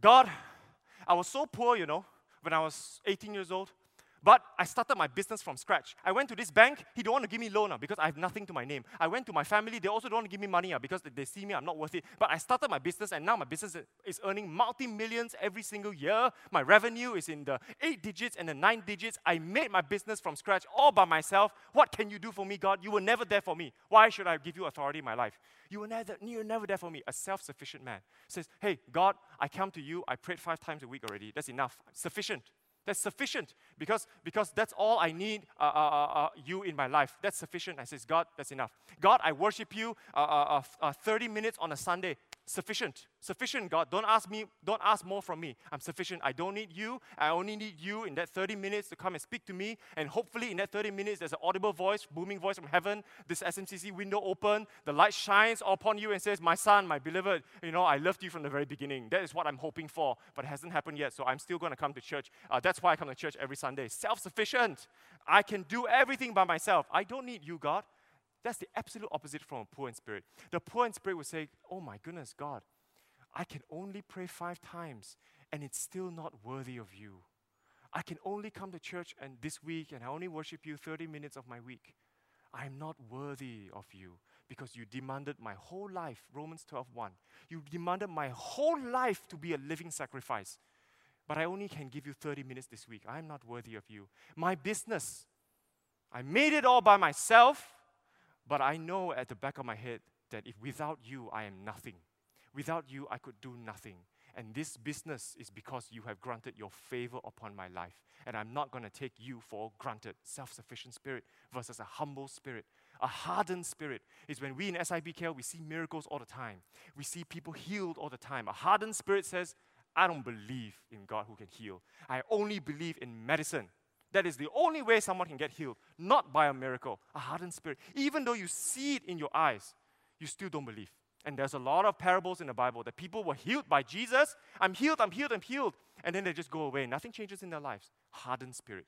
God, I was so poor, you know, when I was 18 years old. But I started my business from scratch. I went to this bank, he don't want to give me loan uh, because I have nothing to my name. I went to my family, they also don't want to give me money uh, because they see me, I'm not worth it. But I started my business and now my business is earning multi-millions every single year. My revenue is in the eight digits and the nine digits. I made my business from scratch all by myself. What can you do for me, God? You were never there for me. Why should I give you authority in my life? You were never, you were never there for me. A self-sufficient man says, hey, God, I come to you. I prayed five times a week already. That's enough. Sufficient. That's sufficient because, because that's all I need uh, uh, uh, uh, you in my life. That's sufficient. I says, God, that's enough. God, I worship you uh, uh, 30 minutes on a Sunday sufficient. Sufficient, God. Don't ask me, don't ask more from me. I'm sufficient. I don't need you. I only need you in that 30 minutes to come and speak to me. And hopefully, in that 30 minutes, there's an audible voice, booming voice from heaven. This SMCC window open, the light shines upon you and says, My son, my beloved, you know, I loved you from the very beginning. That is what I'm hoping for, but it hasn't happened yet. So I'm still going to come to church. Uh, that's why I come to church every Sunday. Self sufficient. I can do everything by myself. I don't need you, God. That's the absolute opposite from a poor in spirit. The poor in spirit will say, Oh my goodness, God, I can only pray five times and it's still not worthy of you. I can only come to church and this week and I only worship you 30 minutes of my week. I am not worthy of you because you demanded my whole life, Romans 12:1. You demanded my whole life to be a living sacrifice. But I only can give you 30 minutes this week. I am not worthy of you. My business, I made it all by myself. But I know at the back of my head that if without you, I am nothing. Without you, I could do nothing. And this business is because you have granted your favor upon my life. And I'm not going to take you for granted. Self sufficient spirit versus a humble spirit. A hardened spirit is when we in SIBKL, we see miracles all the time. We see people healed all the time. A hardened spirit says, I don't believe in God who can heal. I only believe in medicine. That is the only way someone can get healed, not by a miracle, a hardened spirit. Even though you see it in your eyes, you still don't believe. And there's a lot of parables in the Bible that people were healed by Jesus. I'm healed, I'm healed, I'm healed. And then they just go away. Nothing changes in their lives. Hardened spirit.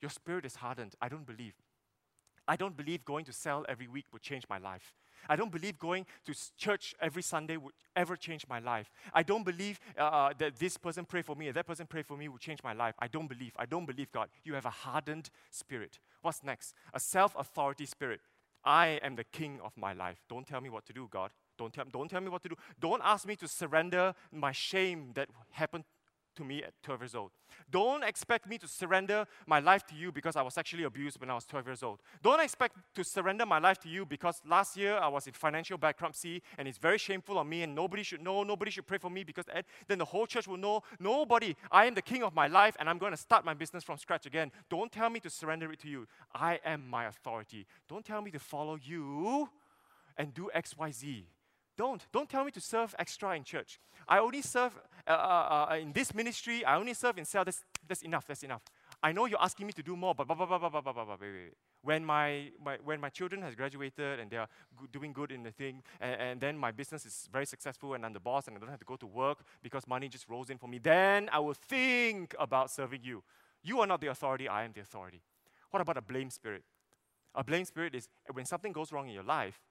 Your spirit is hardened. I don't believe. I don't believe going to cell every week would change my life. I don't believe going to church every Sunday would ever change my life. I don't believe uh, uh, that this person pray for me and that person pray for me would change my life. I don't believe. I don't believe God. You have a hardened spirit. What's next? A self authority spirit. I am the king of my life. Don't tell me what to do, God. Don't tell, don't tell me what to do. Don't ask me to surrender my shame that happened to me at 12 years old. Don't expect me to surrender my life to you because I was sexually abused when I was 12 years old. Don't expect to surrender my life to you because last year I was in financial bankruptcy and it's very shameful on me and nobody should know, nobody should pray for me because then the whole church will know, nobody, I am the king of my life and I'm going to start my business from scratch again. Don't tell me to surrender it to you. I am my authority. Don't tell me to follow you and do X, Y, Z. Don't. Don't tell me to serve extra in church. I only serve uh, uh, uh, in this ministry. I only serve in cell. That's, that's enough. That's enough. I know you're asking me to do more, but wait, wait, wait. When my, my, when my children has graduated and they are doing good in the thing, and, and then my business is very successful and I'm the boss and I don't have to go to work because money just rolls in for me, then I will think about serving you. You are not the authority, I am the authority. What about a blame spirit? A blame spirit is when something goes wrong in your life,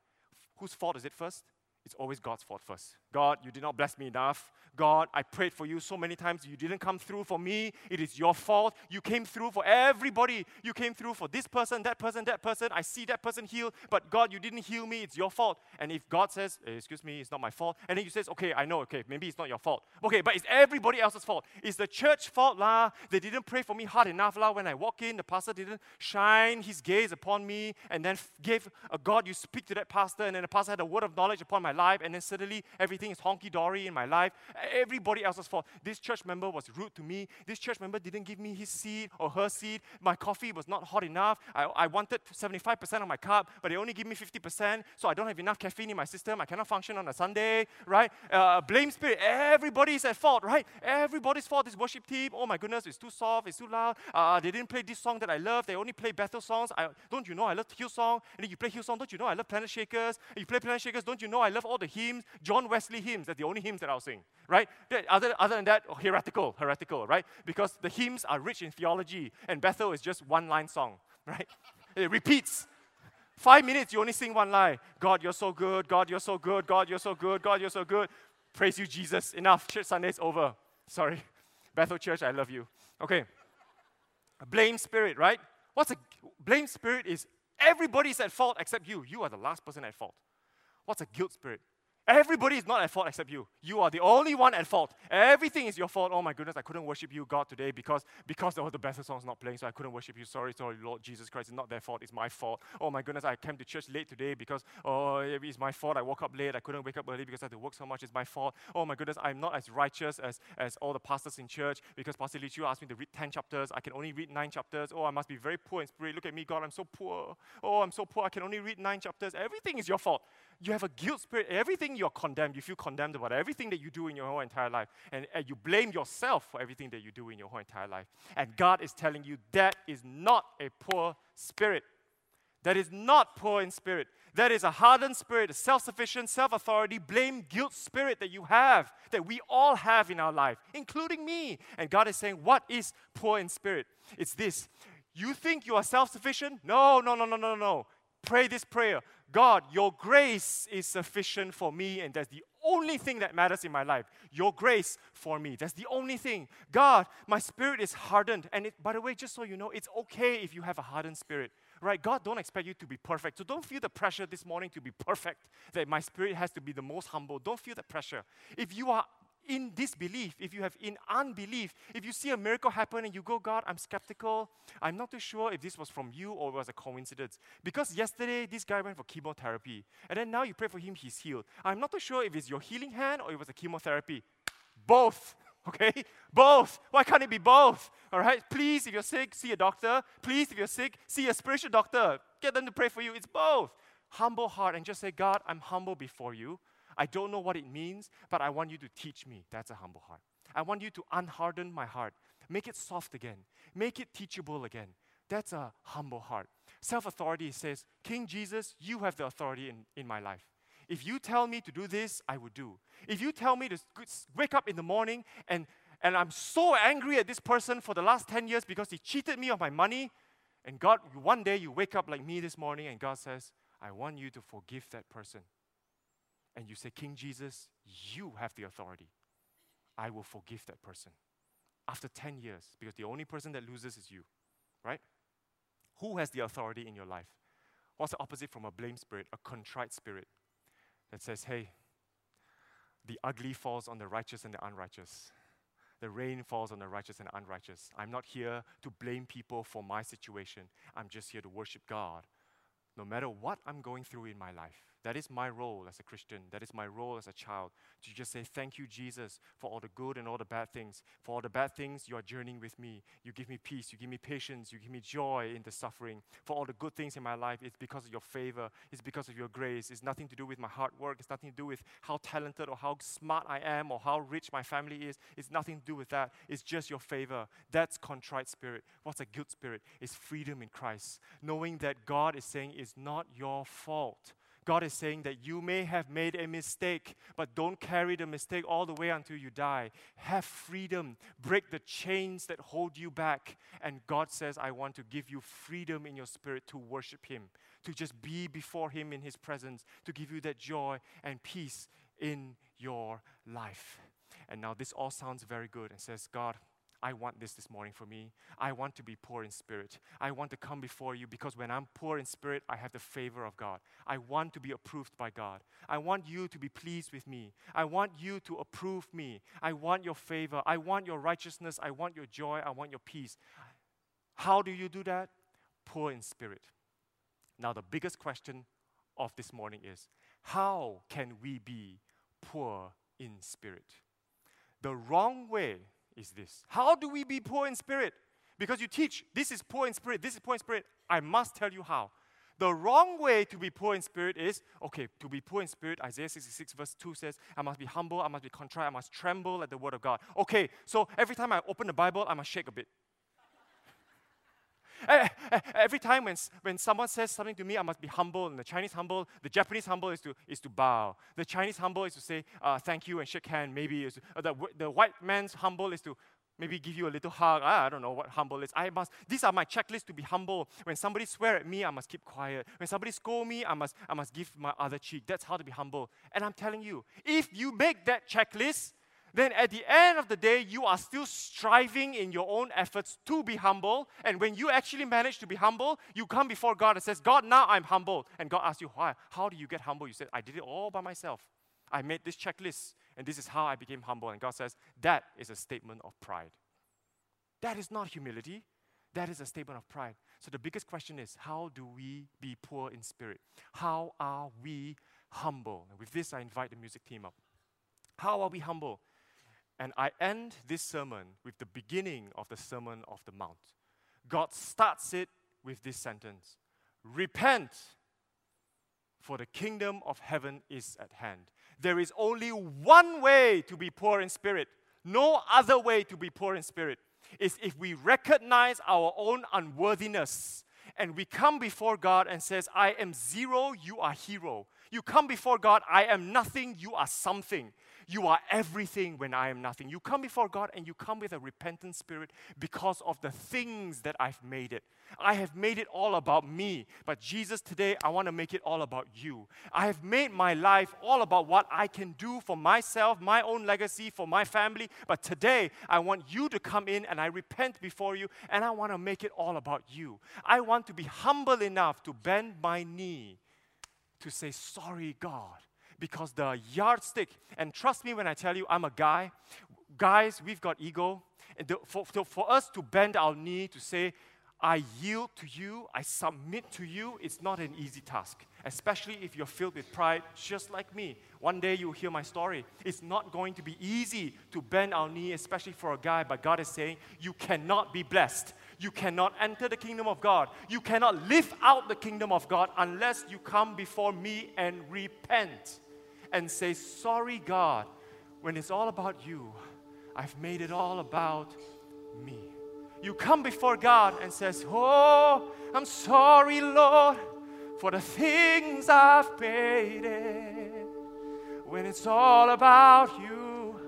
whose fault is it first? It's always God's fault first. God, you did not bless me enough. God, I prayed for you so many times. You didn't come through for me. It is your fault. You came through for everybody. You came through for this person, that person, that person. I see that person healed, but God, you didn't heal me. It's your fault. And if God says, eh, excuse me, it's not my fault, and then you says, okay, I know, okay, maybe it's not your fault. Okay, but it's everybody else's fault. It's the church fault, lah. They didn't pray for me hard enough, lah. When I walk in, the pastor didn't shine his gaze upon me and then gave a God, you speak to that pastor, and then the pastor had a word of knowledge upon my life, and then suddenly everything is honky dory in my life. Everybody else's fault. This church member was rude to me. This church member didn't give me his seat or her seat. My coffee was not hot enough. I, I wanted 75% of my cup, but they only give me 50%, so I don't have enough caffeine in my system. I cannot function on a Sunday, right? Uh, blame spirit. Everybody is at fault, right? Everybody's fault. This worship team, oh my goodness, it's too soft, it's too loud. Uh, they didn't play this song that I love. They only play Bethel songs. I, don't you know I love Hillsong? And then you play Hillsong. Don't you know I love Planetshakers? And you play Planetshakers. Don't you know I love all the hymns? John Wesley hymns. That's the only hymns that I'll sing, right? Other, other than that, oh, heretical, heretical, right? Because the hymns are rich in theology, and Bethel is just one line song, right? it repeats. Five minutes, you only sing one line. God, you're so good. God, you're so good. God, you're so good. God, you're so good. Praise you, Jesus. Enough. Church Sunday's over. Sorry. Bethel Church, I love you. Okay. Blame spirit, right? What's a blame spirit is everybody's at fault except you. You are the last person at fault. What's a guilt spirit? Everybody is not at fault except you. You are the only one at fault. Everything is your fault. Oh my goodness, I couldn't worship you, God, today because because oh, the best song's not playing, so I couldn't worship you. Sorry, sorry, Lord Jesus Christ. It's not their fault. It's my fault. Oh my goodness, I came to church late today because oh it's my fault. I woke up late. I couldn't wake up early because I had to work so much. It's my fault. Oh my goodness, I'm not as righteous as, as all the pastors in church because Pastor Lee Chu asked me to read 10 chapters. I can only read 9 chapters. Oh, I must be very poor in spirit. Look at me, God, I'm so poor. Oh, I'm so poor. I can only read 9 chapters. Everything is your fault you have a guilt spirit. Everything you're condemned, you feel condemned about everything that you do in your whole entire life. And, and you blame yourself for everything that you do in your whole entire life. And God is telling you that is not a poor spirit. That is not poor in spirit. That is a hardened spirit, a self sufficient, self authority, blame, guilt spirit that you have, that we all have in our life, including me. And God is saying, What is poor in spirit? It's this. You think you are self sufficient? No, no, no, no, no, no. Pray this prayer God, your grace is sufficient for me, and that's the only thing that matters in my life. Your grace for me. That's the only thing. God, my spirit is hardened. And it, by the way, just so you know, it's okay if you have a hardened spirit. Right? God don't expect you to be perfect. So don't feel the pressure this morning to be perfect, that my spirit has to be the most humble. Don't feel the pressure. If you are in disbelief, if you have in unbelief, if you see a miracle happen and you go, God, I'm skeptical, I'm not too sure if this was from you or it was a coincidence. Because yesterday this guy went for chemotherapy, and then now you pray for him, he's healed. I'm not too sure if it's your healing hand or it was a chemotherapy. Both. Okay? Both. Why can't it be both? All right? Please, if you're sick, see a doctor. Please, if you're sick, see a spiritual doctor. Get them to pray for you. It's both. Humble heart and just say, God, I'm humble before you. I don't know what it means, but I want you to teach me. That's a humble heart. I want you to unharden my heart, make it soft again, make it teachable again. That's a humble heart. Self authority says, King Jesus, you have the authority in, in my life. If you tell me to do this, I will do. If you tell me to wake up in the morning and, and I'm so angry at this person for the last 10 years because he cheated me of my money, and God, one day you wake up like me this morning and God says, I want you to forgive that person and you say, King Jesus, you have the authority, I will forgive that person. After 10 years, because the only person that loses is you, right? Who has the authority in your life? What's the opposite from a blame spirit? A contrite spirit that says, hey, the ugly falls on the righteous and the unrighteous. The rain falls on the righteous and the unrighteous. I'm not here to blame people for my situation. I'm just here to worship God no matter what I'm going through in my life. That is my role as a Christian. That is my role as a child. To just say, Thank you, Jesus, for all the good and all the bad things. For all the bad things, you are journeying with me. You give me peace. You give me patience. You give me joy in the suffering. For all the good things in my life, it's because of your favor. It's because of your grace. It's nothing to do with my hard work. It's nothing to do with how talented or how smart I am or how rich my family is. It's nothing to do with that. It's just your favor. That's contrite spirit. What's a guilt spirit? It's freedom in Christ. Knowing that God is saying it's not your fault God is saying that you may have made a mistake, but don't carry the mistake all the way until you die. Have freedom, break the chains that hold you back. And God says, I want to give you freedom in your spirit to worship Him, to just be before Him in His presence, to give you that joy and peace in your life. And now this all sounds very good and says, God, I want this this morning for me. I want to be poor in spirit. I want to come before you because when I'm poor in spirit, I have the favor of God. I want to be approved by God. I want you to be pleased with me. I want you to approve me. I want your favor. I want your righteousness. I want your joy. I want your peace. How do you do that? Poor in spirit. Now, the biggest question of this morning is how can we be poor in spirit? The wrong way is this How do we be poor in spirit? Because you teach this is poor in spirit, this is poor in spirit. I must tell you how. The wrong way to be poor in spirit is okay, to be poor in spirit, Isaiah 66, verse 2 says, I must be humble, I must be contrite, I must tremble at the word of God. Okay, so every time I open the Bible, I must shake a bit. Every time when, when someone says something to me, I must be humble. And the Chinese humble, the Japanese humble is to, is to bow. The Chinese humble is to say uh, thank you and shake hand. Maybe uh, the, the white man's humble is to maybe give you a little hug. I, I don't know what humble is. I must. These are my checklists to be humble. When somebody swear at me, I must keep quiet. When somebody scold me, I must I must give my other cheek. That's how to be humble. And I'm telling you, if you make that checklist, then at the end of the day, you are still striving in your own efforts to be humble. And when you actually manage to be humble, you come before God and says, God, now I'm humble. And God asks you, why? How do you get humble? You said, I did it all by myself. I made this checklist, and this is how I became humble. And God says, that is a statement of pride. That is not humility. That is a statement of pride. So the biggest question is, how do we be poor in spirit? How are we humble? And with this, I invite the music team up. How are we humble? And I end this sermon with the beginning of the Sermon of the Mount. God starts it with this sentence Repent, for the kingdom of heaven is at hand. There is only one way to be poor in spirit, no other way to be poor in spirit. Is if we recognize our own unworthiness and we come before God and says, I am zero, you are hero. You come before God, I am nothing, you are something. You are everything when I am nothing. You come before God and you come with a repentant spirit because of the things that I've made it. I have made it all about me. But Jesus, today, I want to make it all about you. I have made my life all about what I can do for myself, my own legacy, for my family. But today, I want you to come in and I repent before you and I want to make it all about you. I want to be humble enough to bend my knee to say, Sorry, God because the yardstick, and trust me when I tell you, I'm a guy. Guys, we've got ego. And for, for us to bend our knee to say, I yield to you, I submit to you, it's not an easy task, especially if you're filled with pride, just like me. One day you'll hear my story. It's not going to be easy to bend our knee, especially for a guy, but God is saying, You cannot be blessed you cannot enter the kingdom of God. You cannot live out the kingdom of God unless you come before me and repent and say, Sorry, God, when it's all about you, I've made it all about me. You come before God and says, Oh, I'm sorry, Lord, for the things I've made it. When it's all about you,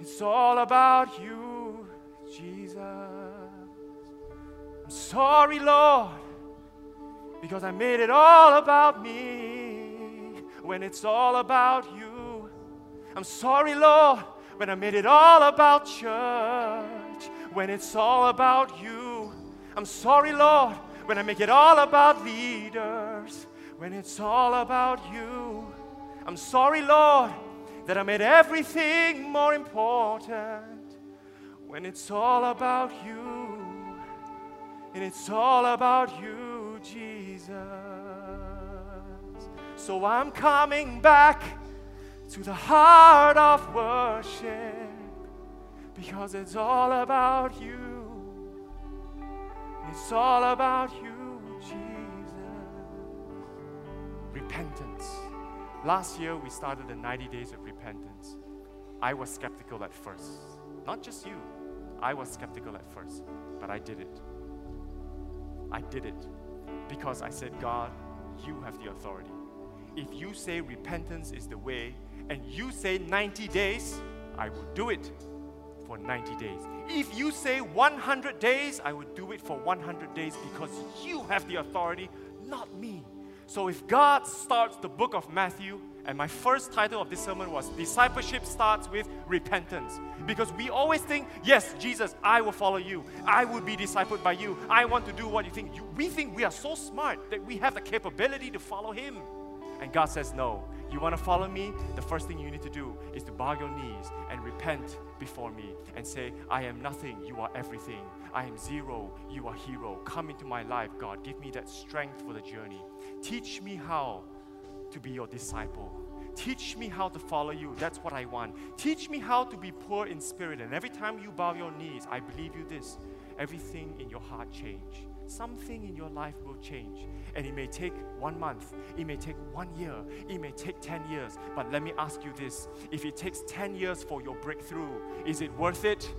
it's all about you, Jesus. I'm sorry, Lord, because I made it all about me when it's all about you. I'm sorry, Lord, when I made it all about church, when it's all about you. I'm sorry, Lord, when I make it all about leaders, when it's all about you. I'm sorry, Lord, that I made everything more important when it's all about you. And it's all about you, Jesus. So I'm coming back to the heart of worship because it's all about you. It's all about you, Jesus. Repentance. Last year we started the 90 days of repentance. I was skeptical at first. Not just you. I was skeptical at first, but I did it. I did it because I said, God, you have the authority if you say repentance is the way and you say 90 days, I will do it for 90 days. If you say 100 days, I will do it for 100 days because you have the authority, not me. So if God starts the book of Matthew, and my first title of this sermon was Discipleship Starts with Repentance. Because we always think, yes, Jesus, I will follow you. I will be discipled by you. I want to do what you think. we think we are so smart that we have the capability to follow Him. And God says, no. You want to follow me? The first thing you need to do is to bow your knees and repent before me and say, I am nothing, you are everything. I am zero, you are hero. Come into my life, God. Give me that strength for the journey. Teach me how to be your disciple. Teach me how to follow you. That's what I want. Teach me how to be poor in spirit. And every time you bow your knees, I believe you this everything in your heart change. Something in your life will change. And it may take one month, it may take one year, it may take 10 years. But let me ask you this if it takes 10 years for your breakthrough, is it worth it?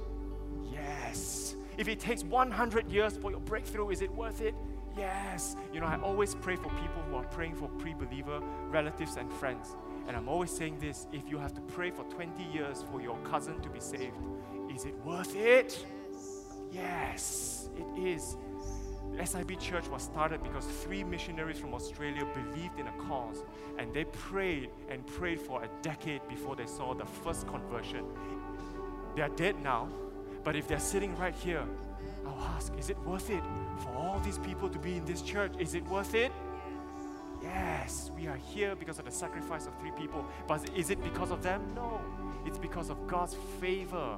Yes. If it takes 100 years for your breakthrough, is it worth it? Yes. You know, I always pray for people who are praying for pre believer relatives and friends. And I'm always saying this if you have to pray for 20 years for your cousin to be saved, is it worth it? Yes, it is. SIB Church was started because three missionaries from Australia believed in a cause and they prayed and prayed for a decade before they saw the first conversion. They are dead now, but if they're sitting right here, I'll ask, is it worth it for all these people to be in this church? Is it worth it? Yes, we are here because of the sacrifice of three people. But is it because of them? No. It's because of God's favor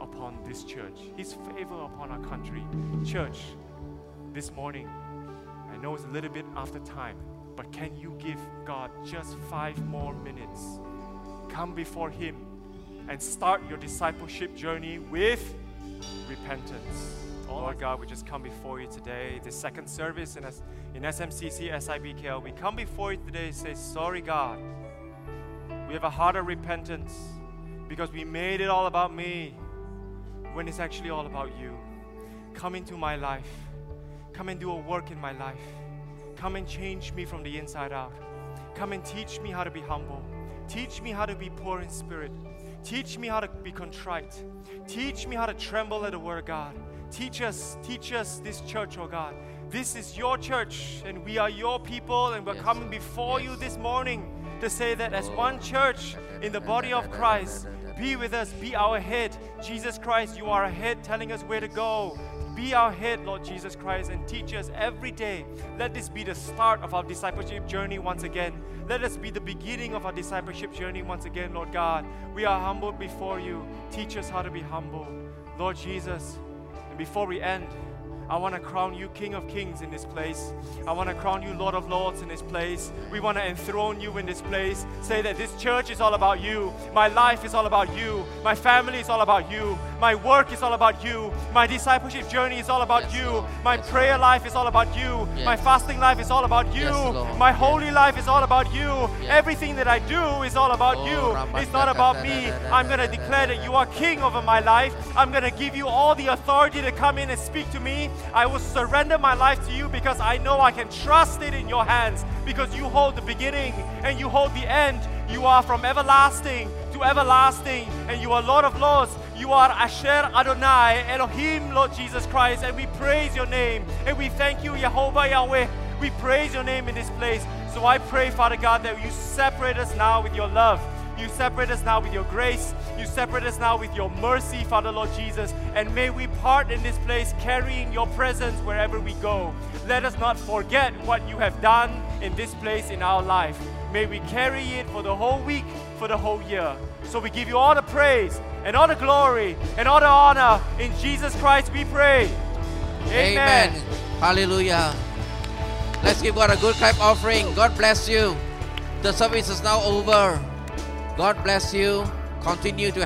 upon this church, His favor upon our country. Church, this morning, I know it's a little bit after time, but can you give God just five more minutes? Come before Him and start your discipleship journey with repentance. Lord God, we just come before you today, the second service in, in SMCC SIBKL. We come before you today and say, Sorry, God. We have a heart of repentance because we made it all about me when it's actually all about you. Come into my life. Come and do a work in my life. Come and change me from the inside out. Come and teach me how to be humble. Teach me how to be poor in spirit. Teach me how to be contrite. Teach me how to tremble at the word of God. Teach us, teach us this church, oh God. This is your church, and we are your people, and we're yes. coming before yes. you this morning to say that as one church in the body of Christ, be with us, be our head. Jesus Christ, you are ahead, telling us where to go. Be our head, Lord Jesus Christ, and teach us every day. Let this be the start of our discipleship journey once again. Let us be the beginning of our discipleship journey once again, Lord God. We are humbled before you. Teach us how to be humble. Lord Jesus, and before we end, I want to crown you King of Kings in this place. I want to crown you Lord of Lords in this place. We want to enthrone you in this place. Say that this church is all about you. My life is all about you. My family is all about you. My work is all about you. My discipleship journey is all about yes, you. Lord. My yes, prayer Lord. life is all about you. Yes. My fasting life is all about you. My holy life is all about you. Everything that I do is all about oh, you. It's not about me. I'm going to declare that you are king over my life. I'm going to give you all the authority to come in and speak to me. I will surrender my life to you because I know I can trust it in your hands because you hold the beginning and you hold the end. You are from everlasting to everlasting and you are Lord of Lords. You are Asher Adonai, Elohim, Lord Jesus Christ, and we praise your name and we thank you, Jehovah Yahweh. We praise your name in this place. So I pray, Father God, that you separate us now with your love. You separate us now with your grace. You separate us now with your mercy, Father Lord Jesus. And may we part in this place carrying your presence wherever we go. Let us not forget what you have done in this place in our life. May we carry it for the whole week, for the whole year. So we give you all the praise and all the glory and all the honor. In Jesus Christ we pray. Amen. Amen. Hallelujah. Let's give God a good clap offering. God bless you. The service is now over. God bless you. Continue to